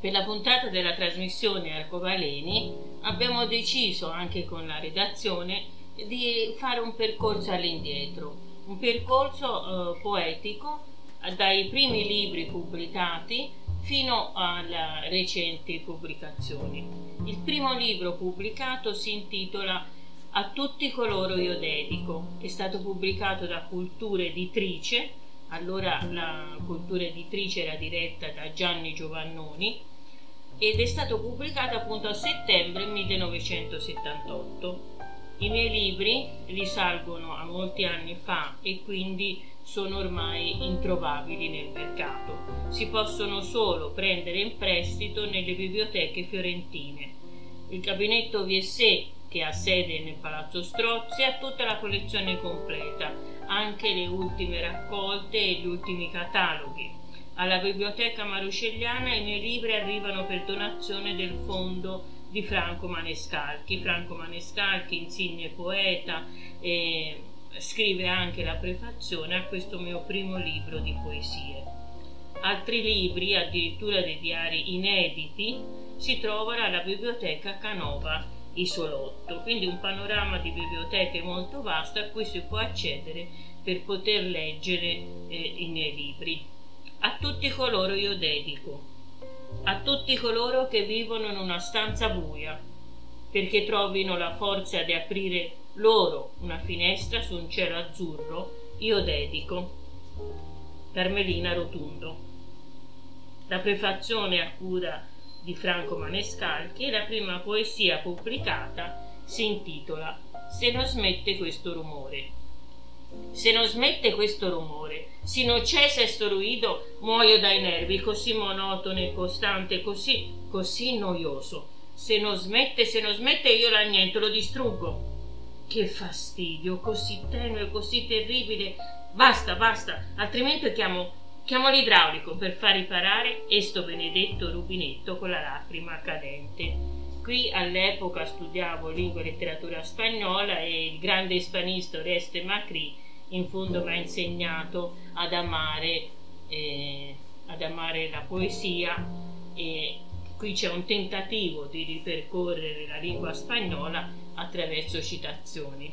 Per la puntata della trasmissione Arcobaleni abbiamo deciso anche con la redazione di fare un percorso all'indietro, un percorso eh, poetico dai primi libri pubblicati fino alle recenti pubblicazioni. Il primo libro pubblicato si intitola A tutti coloro io dedico, è stato pubblicato da Cultura Editrice, allora la Cultura Editrice era diretta da Gianni Giovannoni ed è stato pubblicato appunto a settembre 1978. I miei libri risalgono a molti anni fa e quindi sono ormai introvabili nel mercato. Si possono solo prendere in prestito nelle biblioteche fiorentine. Il gabinetto VSE, che ha sede nel Palazzo Strozzi, ha tutta la collezione completa, anche le ultime raccolte e gli ultimi cataloghi. Alla Biblioteca Maruscelliana i miei libri arrivano per donazione del fondo di Franco Manescalchi. Franco Manescalchi, insigne poeta, eh, scrive anche la prefazione a questo mio primo libro di poesie. Altri libri, addirittura dei diari inediti, si trovano alla Biblioteca Canova Isolotto, quindi un panorama di biblioteche molto vasto a cui si può accedere per poter leggere eh, i miei libri. A tutti coloro io dedico, a tutti coloro che vivono in una stanza buia, perché trovino la forza di aprire loro una finestra su un cielo azzurro, io dedico. Carmelina Rotundo. La prefazione a cura di Franco Manescalchi e la prima poesia pubblicata si intitola Se non smette questo rumore. Se non smette questo rumore, se non cessa sto ruido, muoio dai nervi, così monotono e costante, così, così noioso. Se non smette, se non smette, io l'anniento, lo distruggo. Che fastidio, così tenue, così terribile. Basta, basta, altrimenti chiamo, chiamo l'idraulico per far riparare esto benedetto rubinetto con la lacrima cadente. Qui all'epoca studiavo lingua e letteratura spagnola e il grande ispanista Oreste Macri in fondo mi ha insegnato ad amare, eh, ad amare la poesia e qui c'è un tentativo di ripercorrere la lingua spagnola attraverso citazioni.